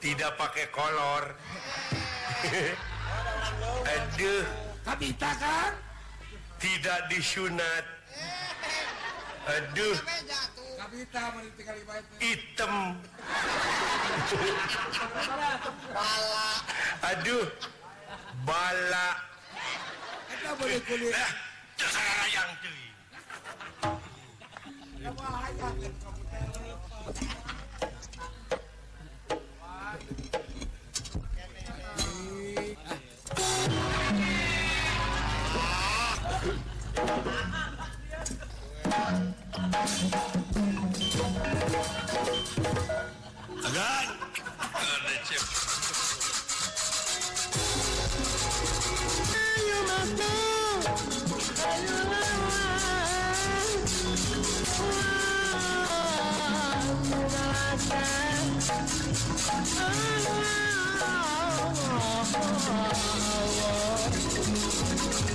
tidak pakai kolor tapi tidak disunat Aduh hitam bala aduh bala boleh kulit Ayo Ayo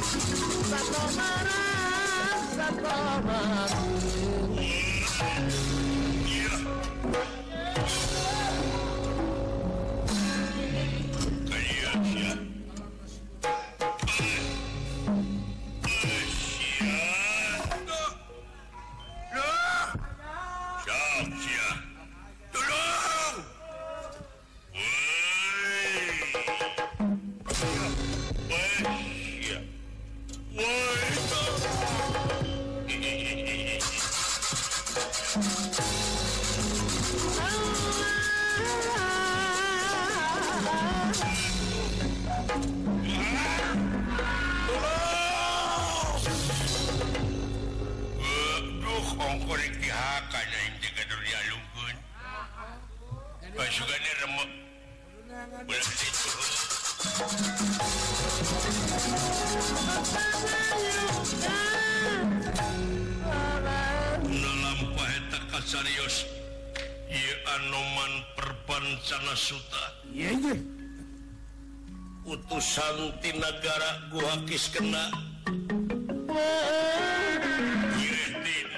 Satu marah, satu marah remotempataman perbancana suta ututu salut di negara ku Haki kena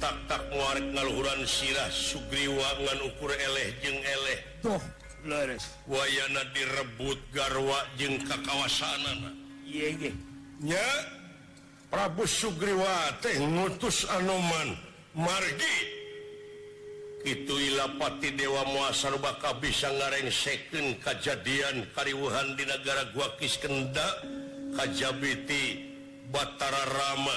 takta warnaluran sirah Sugriwangan ukur el jeung el wayana direbut garwa jeng kekawasanan Rabu Sugriwa teh utus anuman mardi itu Iilapati Dewa muaar bak bisa ngareng se kejadian kariwuhan di negara Guqis Kenda kajjabiti Battara Rama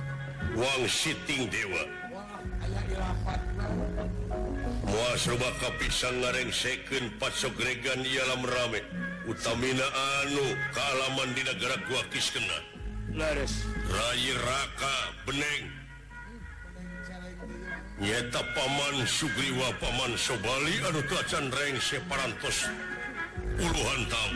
Wang Si Dewa muasba pisang ngareng second patokregan ialam rame Uutamina anu kalaman di negara Gupiskenna rakang ta Paman Sugriwa Paman Soba anu kacanreng separantospuluhan tahun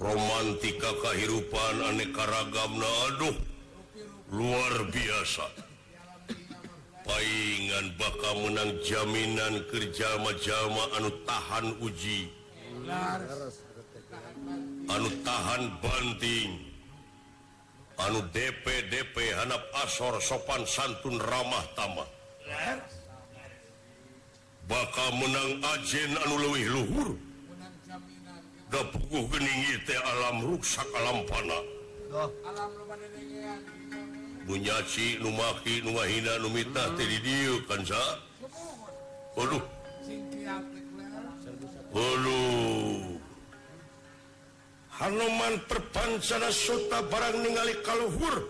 romantika kehidupan aneka ragamnaluh luar biasa pengingan baka menang jaminan kerjama-jama anu tahan uji anu tahan banding anu DPDP Hanap asor sopan santun Ramah tama bakal menang ajennalu luwih Luhur kuing alamrukakalam pan punyanyaci lumak Hai Haloman terpancana Suta barang ningali kalluhur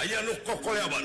ayanu kokkoyaban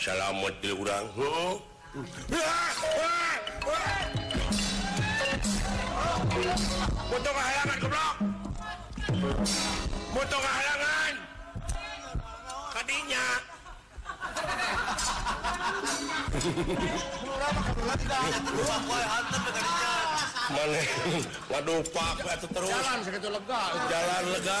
sala Waduh Pak lega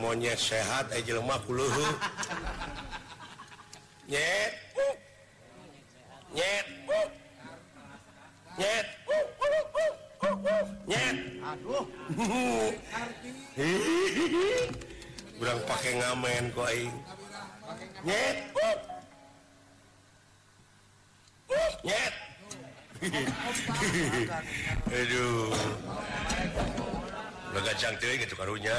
sehat pakai nga gitu karnya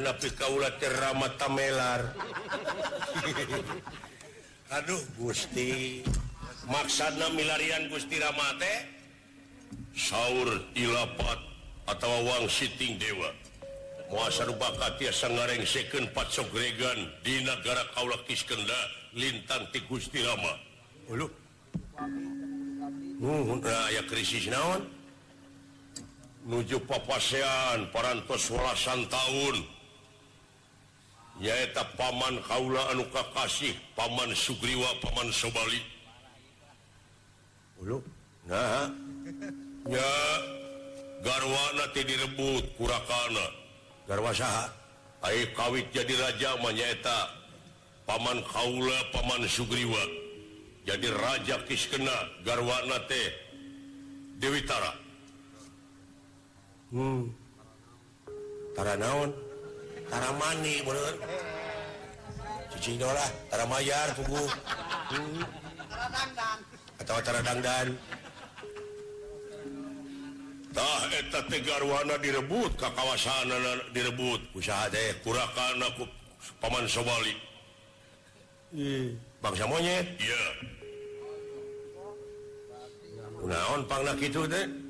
nabi kaulaelar Aduh Gustimaksana milarian Gusti Rammate Saur Ipat atau uwang Siting Dewa kuasa ruubahkati ya sang ngareng second 4 soregan Di negara Kaula Kiskeda Linintang di Gusti Ramaa krisis naon nuju papasean persasan tahun ya Paman kaulaukakasi Paman Sugriwa Paman Sobalik ya garwana direbut Kurakan garwa kawit jadi rajanya Paman Kaula Paman Sugriwa jadi Raja Kikenna garwana teh Dewitara Haitara hmm. naontaramani be Hai cuci dotara mayyar puku ataudangdan Haitah Tegar warna direbut Ka kawasan direbut usaha deh kurakankup Paman so Hai bangsa semuanya Hai naonpang itu deh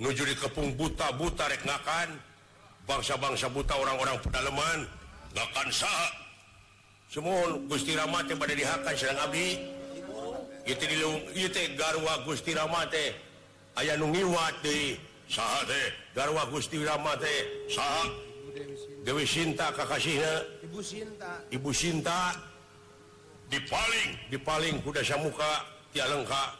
nuju di kepung buta-buta rekakan bangsa-bangsa buta orang-orang pedalaman bahkan saat semua Gusti Rammate pada dikasi nabi Dewita Kakasih Ibu Sinta di paling di paling kudasya muka dia lengkap di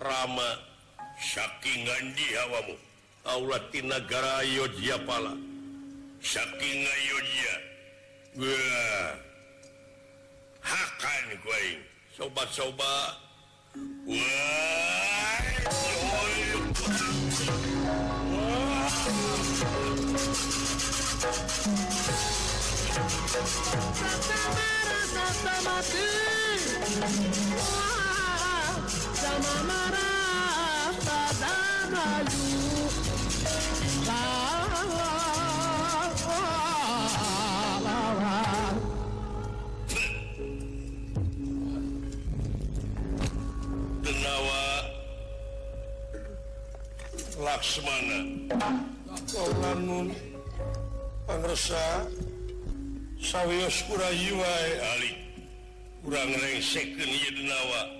Ramayaingandi awamu aura di negara yojipala saking yo Hai Hakangue sobat-soba Wah Laksmana Kaulanun Pangresa Sawiyos kurayi wae Alik Kurang rengsekin Yednawa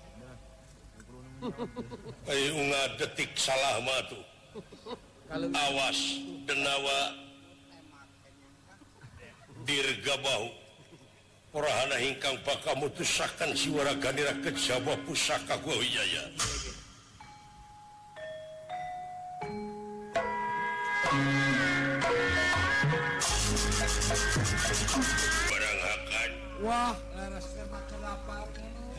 A detik salah ma awas denawa dirgabau perhana hinkang Pak kamu tusahkan siwararaga ke cabba pusakago oh barkan Wah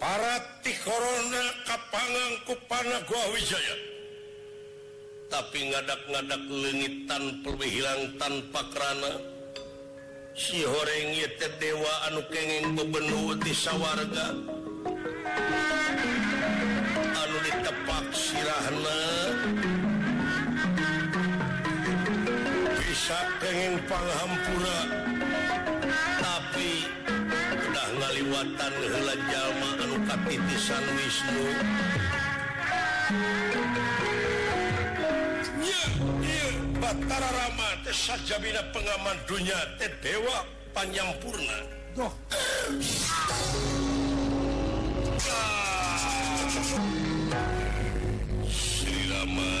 kapku tapi ngada-gadadak legitan perwi hilang tanpa kerana sirewa anu warga lalu ditepak sirahna bisa keinpanghampuran setan Jalma anu kapitisan Wisnu ya, ya. Batara Rama teh sajabina pengaman dunia teh dewa panyampurna Duh. Ah. Sri Rama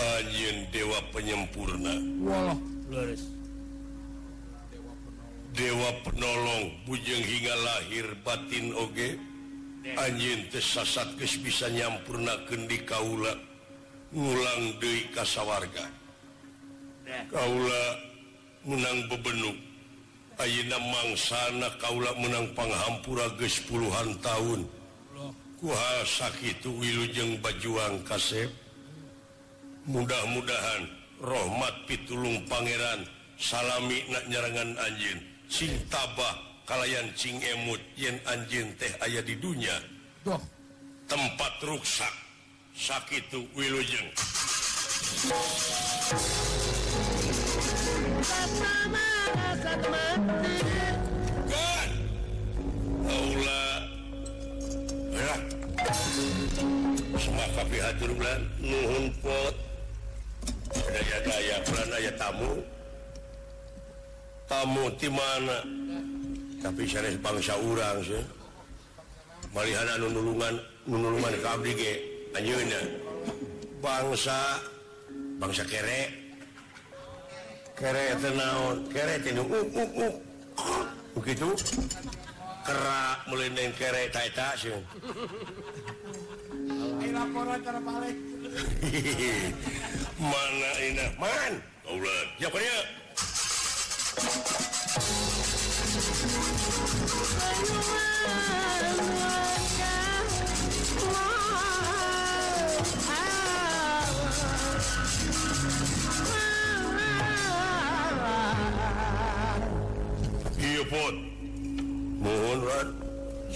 Anjing dewa penyempurna Walah, laris Dewa penolong bujeng hingga lahir batin OG anjing tesasat bisa nyampurna kendi di Kaula ngulang di kaswarga Kaula menang bebenuk Aina mangana Kaula menang panghampura ke-puluhan tahun kuha sakitng bajuang kasep mudah-mudahan Rohmat pitulung Pangeran salaminak nyarangan anjin tabah kalianyaning emmut Yen anjing teh ayah di dunia tempat rusak sakitayadaya beaya tamu kamu di mana tapi bangsa urang melihatunganman K bangsa bangsa kere uh, uh, uh. begitu kera mendung ke mana siapa ya Iho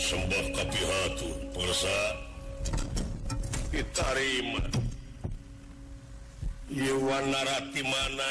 sembah tapi pihatu persa kitarima Hai Iwanatiimana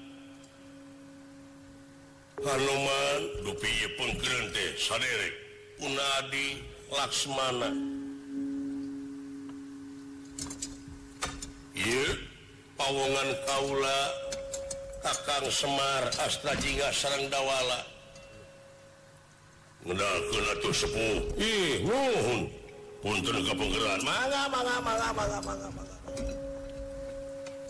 oman Dupientedi Laksmana Paongan Kaula Kaang Semar Astra Jinga Serang dawala Hai menbenar 10hun untuk kepenggeranlama lama lama lama-lama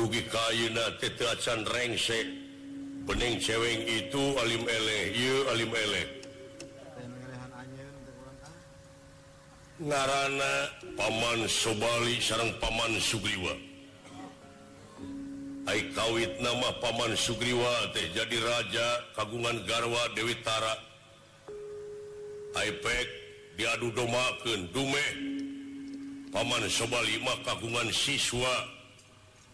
kayunarengsek bening ceweng itu Narana Paman Sobali sarang Paman Sugriwaikawit nama Paman Sugriwa teh jadi ja kagungan garwa Dewitara diadu do Paman Sobal mah kagungan siswa dan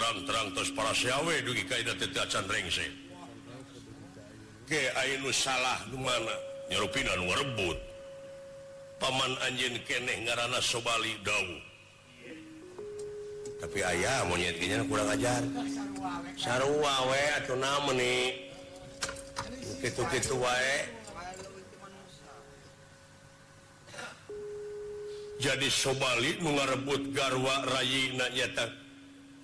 terangs para siawe kaidah salah gimana nyerupinan rebut Paman anjing kenek nga so tapi ayaah maunyaitinya kurang ajar jadi sobalik maurebut garwa ranya tetu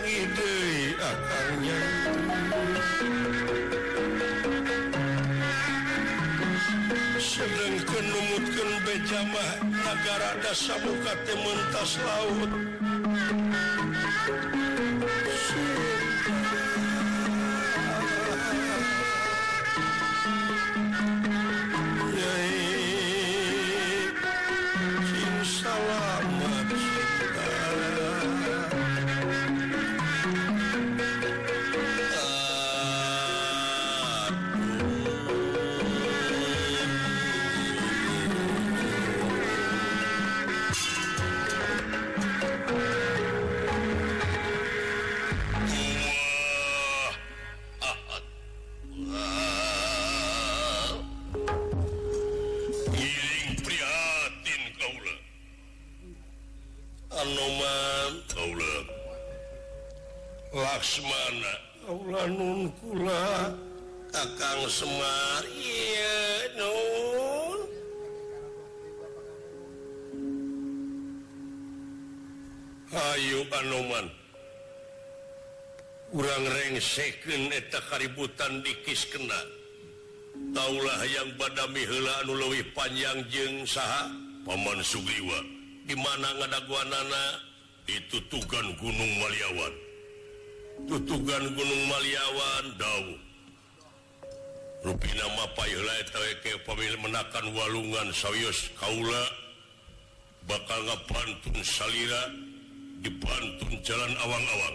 denya sedang penutkan bejamah maka ada sambuka tem mentas laut ributan dikis kena tahulah yang pada Miwi panjang jeng sah Paman Sugliwa dimanada nana ditutukan Gunung Maliawan Tuukan Gunung Maliawan ru nama men walungan Kaula bakal panun Salila dipantun jalan awang-awang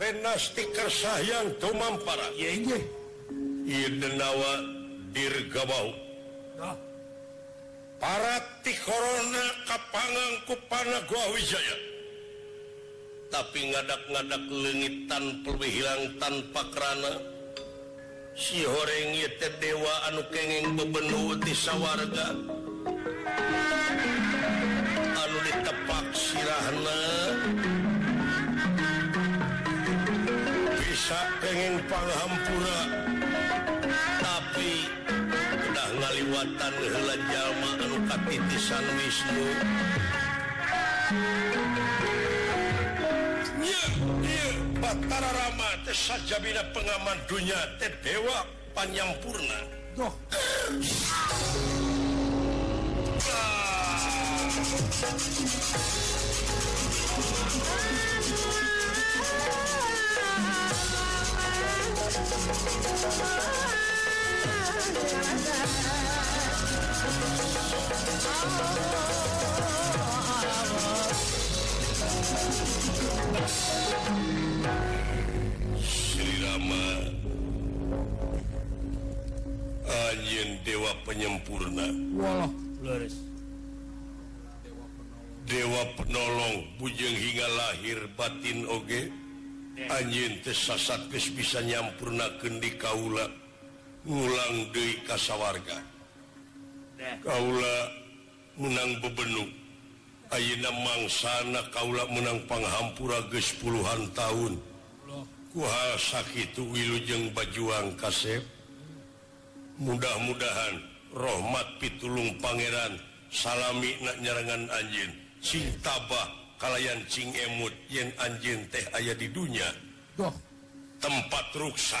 penastikersayang cumman parawa para ti kor kapanganku pan guawi Hai tapi ngadak-gadadak legitan perwi hilang tanpa kerana sirewa an mebenuh warga lalu ditepak sirahana pengen pahampurrna tapi udah ngaliwatan hal jamaah lalupatisan Winu Ram sajamina pengaman dunia terdewa panjangmpurna lama Hai anjing dewa penyempurna Hai Dewa penolong pujeng hingga lahir batin Oge anjintesasat ke bisa nyampurna Ken di kaulakan ulang diwarga Kaula menang bebenuk A mang sana Kaula menang panghampura ke-puluhan tahun kung Bajuang kasef mudah-mudahan Rohmat Pitulung Pangeran salaminak nyareangan anjin cintaba kalyan emot yen anj teh ayah di dunia tempat rusa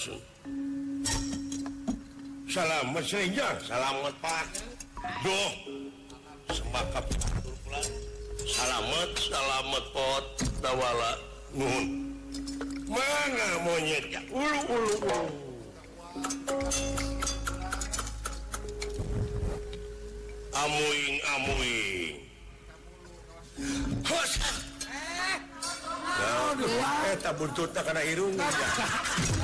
Hai salamjah salamet Pak sempa salamet salamet pot dawala mana mon amoingamo karena i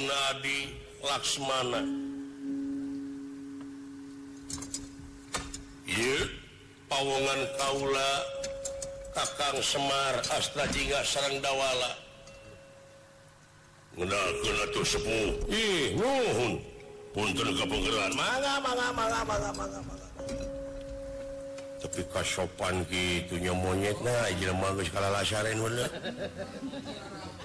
nabi laksmana Paonngan Kaula kakang Semar Astra jika ser dawala Hai men atau sepuh ke lama lamalama tapi kas sopan gitunya monyet Nah mang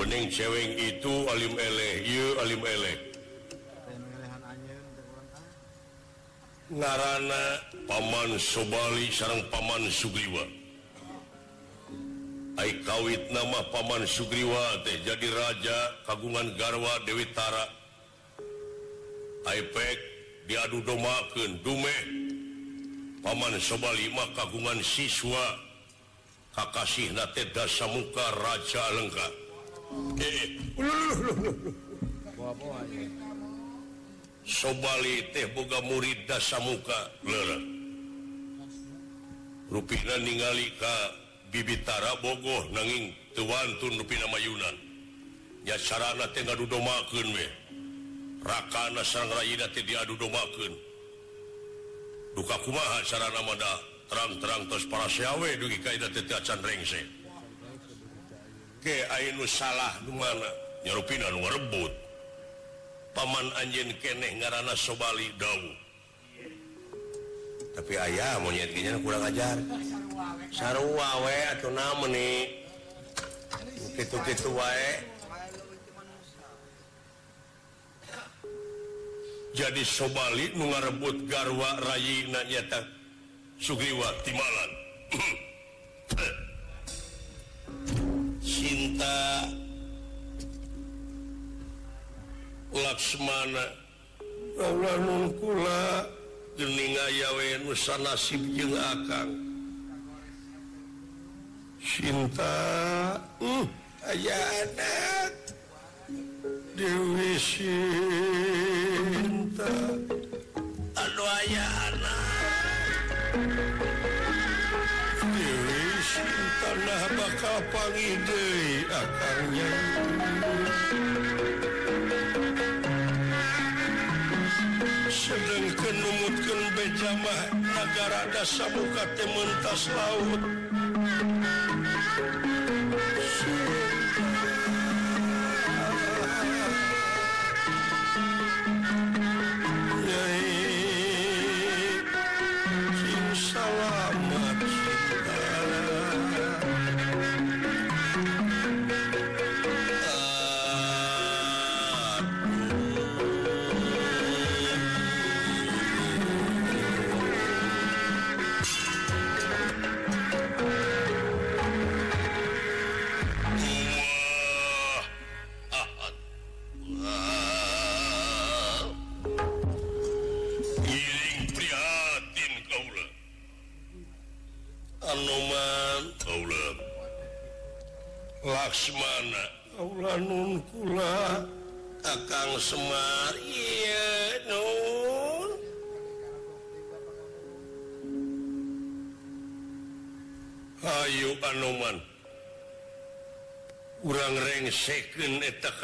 ning ceweng itu Alimlehhirana Paman Sobal seorang Paman Sugriwaikawit nama Paman Sugriwa teh jadi raja kagungan garwa Dewitara diadu do du Paman Soballima kagungan siswa Kakasihnate Dasamuka ja lengkap sobalik teh Boga murid dasa muka Hai runan ningali bibitara Bogoh nangingwanunpi nama Yunan ya sarana rakana sang Raida do Hai duka kubaan sarana terang- terang tas para sawwe du kaidahtete Accanrengze salah di mana nyerupinan rebut Paman anjin kenek ngaranana so da tapi ayam monnyiitinya kurang aja jadi sobalik nu rebut garwa Ra nanyata Sugiwaktimlan Hai laksmana orang mengkula jening ya Wib je akan Hai cinta uh, aya Hai di an dirintalah bak pagiide utjamagara ada sambuka temments laut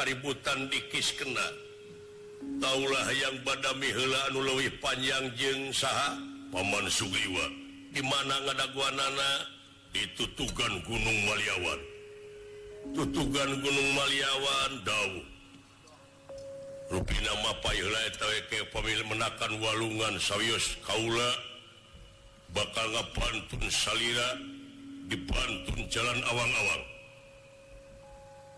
ributan dikisna tahulah yang badamiwi panjang jeng sah Paman Suliwa dimanada nana ditutukan Gunung Maliawan Tutugan Gunung Maliawan ru nama menakan walungan Kaula bakal nggak pantun Sal dipanttun jalan awan-awal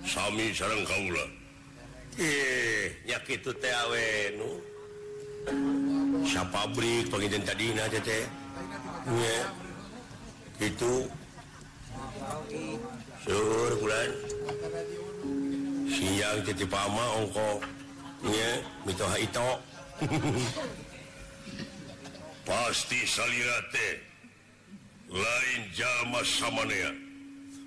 rang Si pabrik peng tadi siang tiongko pasti lain jama sama ya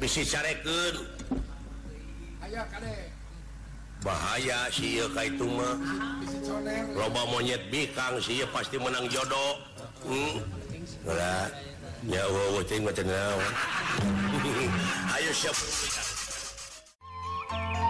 bisa sa bahaya si ka ituma robba monyet bikang si pasti menang jodohnya hmm? A